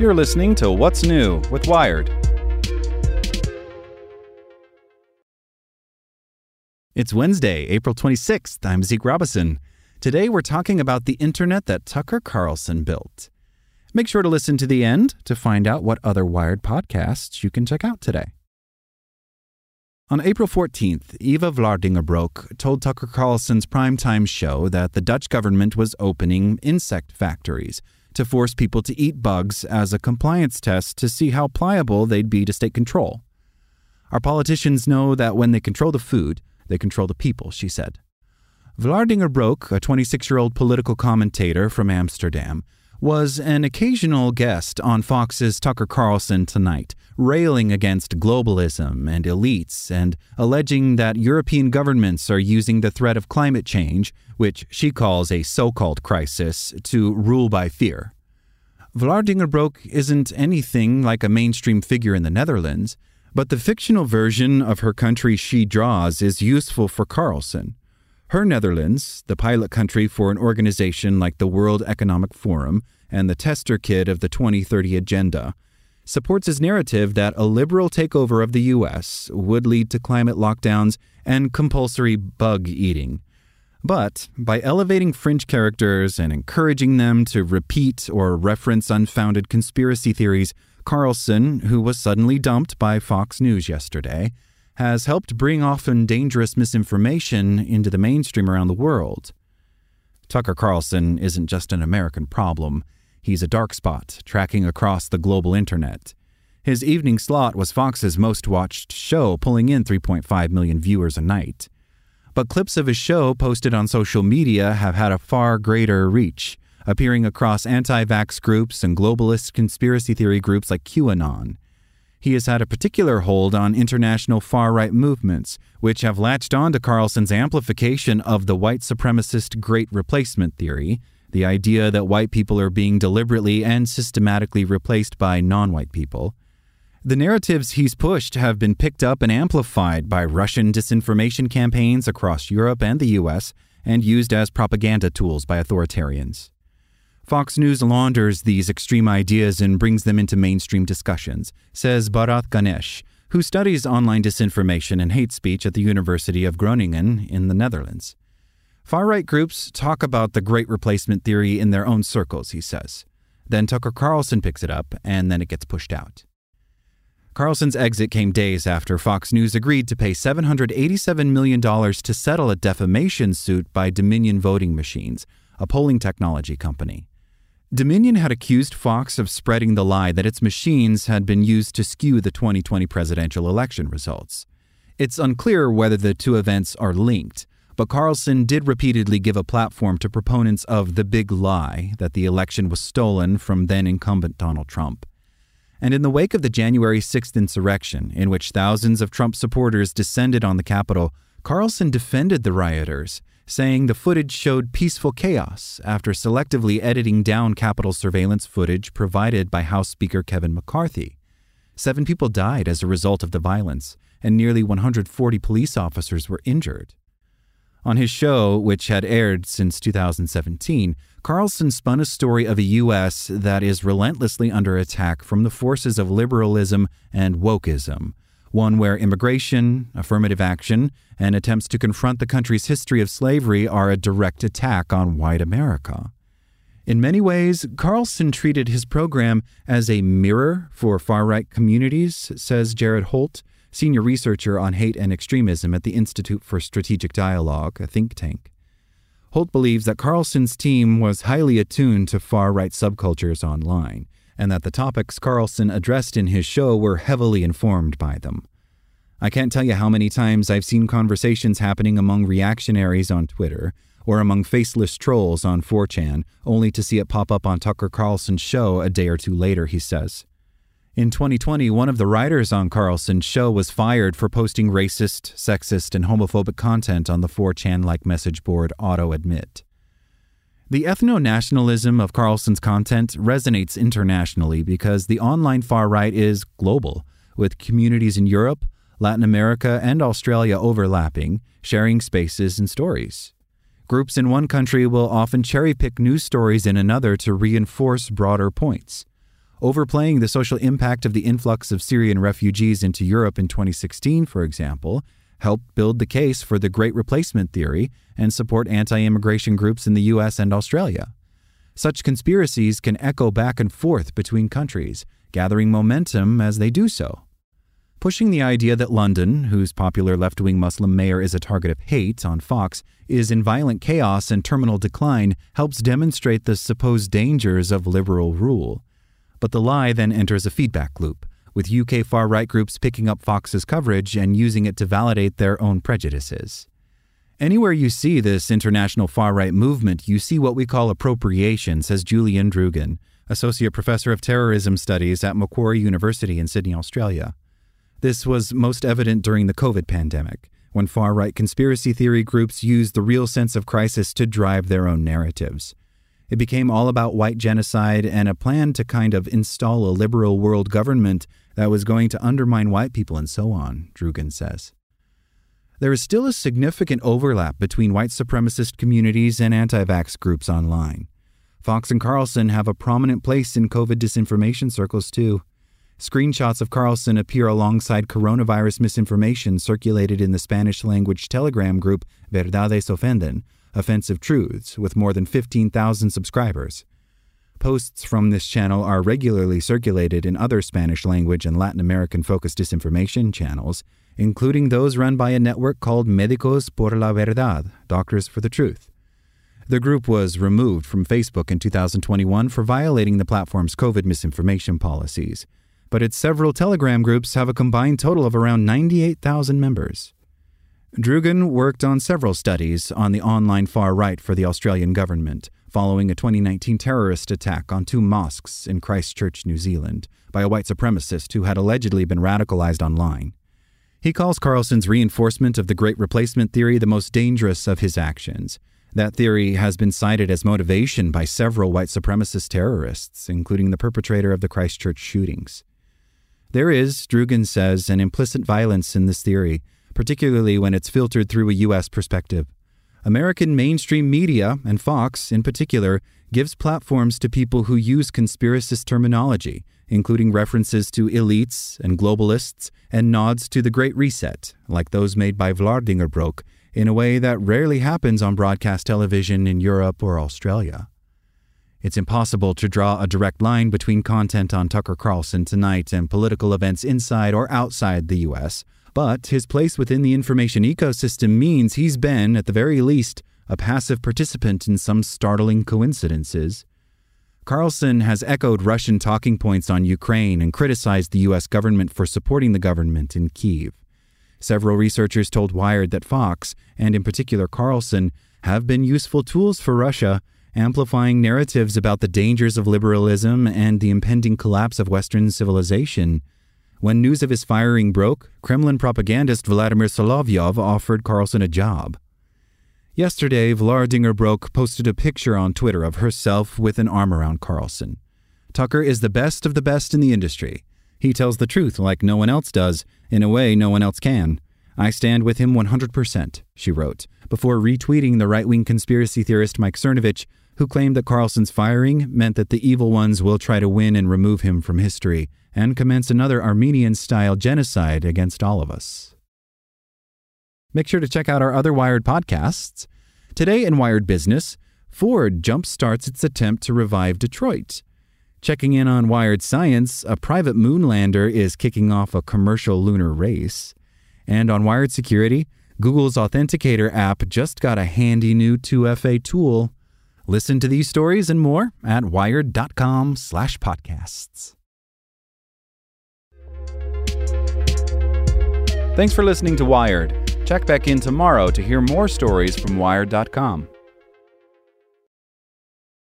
You're listening to What's New with Wired. It's Wednesday, April 26th. I'm Zeke Robison. Today we're talking about the internet that Tucker Carlson built. Make sure to listen to the end to find out what other Wired podcasts you can check out today. On April 14th, Eva Vlaardingerbroek told Tucker Carlson's primetime show that the Dutch government was opening insect factories to force people to eat bugs as a compliance test to see how pliable they'd be to state control. Our politicians know that when they control the food, they control the people, she said. Vlaardingerbroek, a 26 year old political commentator from Amsterdam, was an occasional guest on Fox's Tucker Carlson Tonight, railing against globalism and elites and alleging that European governments are using the threat of climate change, which she calls a so called crisis, to rule by fear. Vlaardingerbroek isn't anything like a mainstream figure in the Netherlands, but the fictional version of her country she draws is useful for Carlson. Her Netherlands, the pilot country for an organization like the World Economic Forum and the tester kit of the 2030 Agenda, supports his narrative that a liberal takeover of the U.S. would lead to climate lockdowns and compulsory bug eating. But by elevating fringe characters and encouraging them to repeat or reference unfounded conspiracy theories, Carlson, who was suddenly dumped by Fox News yesterday, has helped bring often dangerous misinformation into the mainstream around the world. Tucker Carlson isn't just an American problem, he's a dark spot tracking across the global internet. His evening slot was Fox's most watched show, pulling in 3.5 million viewers a night. But clips of his show posted on social media have had a far greater reach, appearing across anti vax groups and globalist conspiracy theory groups like QAnon. He has had a particular hold on international far right movements, which have latched on to Carlson's amplification of the white supremacist Great Replacement theory, the idea that white people are being deliberately and systematically replaced by non white people. The narratives he's pushed have been picked up and amplified by Russian disinformation campaigns across Europe and the US and used as propaganda tools by authoritarians. Fox News launders these extreme ideas and brings them into mainstream discussions, says Bharath Ganesh, who studies online disinformation and hate speech at the University of Groningen in the Netherlands. Far right groups talk about the Great Replacement theory in their own circles, he says. Then Tucker Carlson picks it up, and then it gets pushed out. Carlson's exit came days after Fox News agreed to pay $787 million to settle a defamation suit by Dominion Voting Machines, a polling technology company. Dominion had accused Fox of spreading the lie that its machines had been used to skew the 2020 presidential election results. It's unclear whether the two events are linked, but Carlson did repeatedly give a platform to proponents of the big lie that the election was stolen from then incumbent Donald Trump. And in the wake of the January 6th insurrection, in which thousands of Trump supporters descended on the Capitol, Carlson defended the rioters saying the footage showed peaceful chaos after selectively editing down Capitol surveillance footage provided by House Speaker Kevin McCarthy. Seven people died as a result of the violence, and nearly 140 police officers were injured. On his show, which had aired since 2017, Carlson spun a story of a U.S. that is relentlessly under attack from the forces of liberalism and wokeism, one where immigration, affirmative action, and attempts to confront the country's history of slavery are a direct attack on white America. In many ways, Carlson treated his program as a mirror for far right communities, says Jared Holt, senior researcher on hate and extremism at the Institute for Strategic Dialogue, a think tank. Holt believes that Carlson's team was highly attuned to far right subcultures online and that the topics Carlson addressed in his show were heavily informed by them. I can't tell you how many times I've seen conversations happening among reactionaries on Twitter or among faceless trolls on 4chan, only to see it pop up on Tucker Carlson's show a day or two later, he says. In 2020, one of the writers on Carlson's show was fired for posting racist, sexist, and homophobic content on the 4chan like message board AutoAdmit. The ethno nationalism of Carlson's content resonates internationally because the online far right is global, with communities in Europe, Latin America, and Australia overlapping, sharing spaces and stories. Groups in one country will often cherry pick news stories in another to reinforce broader points. Overplaying the social impact of the influx of Syrian refugees into Europe in 2016, for example, helped build the case for the Great Replacement theory and support anti immigration groups in the US and Australia. Such conspiracies can echo back and forth between countries, gathering momentum as they do so. Pushing the idea that London, whose popular left wing Muslim mayor is a target of hate on Fox, is in violent chaos and terminal decline helps demonstrate the supposed dangers of liberal rule. But the lie then enters a feedback loop, with UK far right groups picking up Fox's coverage and using it to validate their own prejudices. Anywhere you see this international far right movement, you see what we call appropriation, says Julian Droogan, Associate Professor of Terrorism Studies at Macquarie University in Sydney, Australia. This was most evident during the COVID pandemic, when far right conspiracy theory groups used the real sense of crisis to drive their own narratives. It became all about white genocide and a plan to kind of install a liberal world government that was going to undermine white people and so on, Droogan says. There is still a significant overlap between white supremacist communities and anti vax groups online. Fox and Carlson have a prominent place in COVID disinformation circles, too. Screenshots of Carlson appear alongside coronavirus misinformation circulated in the Spanish language Telegram group Verdades Ofenden, Offensive Truths, with more than 15,000 subscribers. Posts from this channel are regularly circulated in other Spanish language and Latin American focused disinformation channels, including those run by a network called Médicos por la Verdad, Doctors for the Truth. The group was removed from Facebook in 2021 for violating the platform's COVID misinformation policies, but its several Telegram groups have a combined total of around 98,000 members. Droogan worked on several studies on the online far right for the Australian government, following a 2019 terrorist attack on two mosques in Christchurch, New Zealand, by a white supremacist who had allegedly been radicalized online. He calls Carlson's reinforcement of the Great Replacement theory the most dangerous of his actions. That theory has been cited as motivation by several white supremacist terrorists, including the perpetrator of the Christchurch shootings. There is, Droogan says, an implicit violence in this theory particularly when it's filtered through a U.S. perspective. American mainstream media, and Fox in particular, gives platforms to people who use conspiracist terminology, including references to elites and globalists and nods to the Great Reset, like those made by Vlaardingerbroek, in a way that rarely happens on broadcast television in Europe or Australia. It's impossible to draw a direct line between content on Tucker Carlson tonight and political events inside or outside the U.S., but his place within the information ecosystem means he's been, at the very least, a passive participant in some startling coincidences. Carlson has echoed Russian talking points on Ukraine and criticized the U.S. government for supporting the government in Kiev. Several researchers told Wired that Fox, and in particular Carlson, have been useful tools for Russia, amplifying narratives about the dangers of liberalism and the impending collapse of Western civilization. When news of his firing broke, Kremlin propagandist Vladimir Solovyov offered Carlson a job. Yesterday, Vlaardingerbroek posted a picture on Twitter of herself with an arm around Carlson. Tucker is the best of the best in the industry. He tells the truth like no one else does, in a way no one else can. I stand with him 100%, she wrote, before retweeting the right wing conspiracy theorist Mike Cernovich, who claimed that Carlson's firing meant that the evil ones will try to win and remove him from history, and commence another Armenian style genocide against all of us. Make sure to check out our other Wired podcasts. Today in Wired Business, Ford jumpstarts its attempt to revive Detroit. Checking in on Wired Science, a private moonlander is kicking off a commercial lunar race. And on Wired Security, Google's Authenticator app just got a handy new 2FA tool. Listen to these stories and more at wired.com/podcasts. Thanks for listening to Wired. Check back in tomorrow to hear more stories from Wired.com.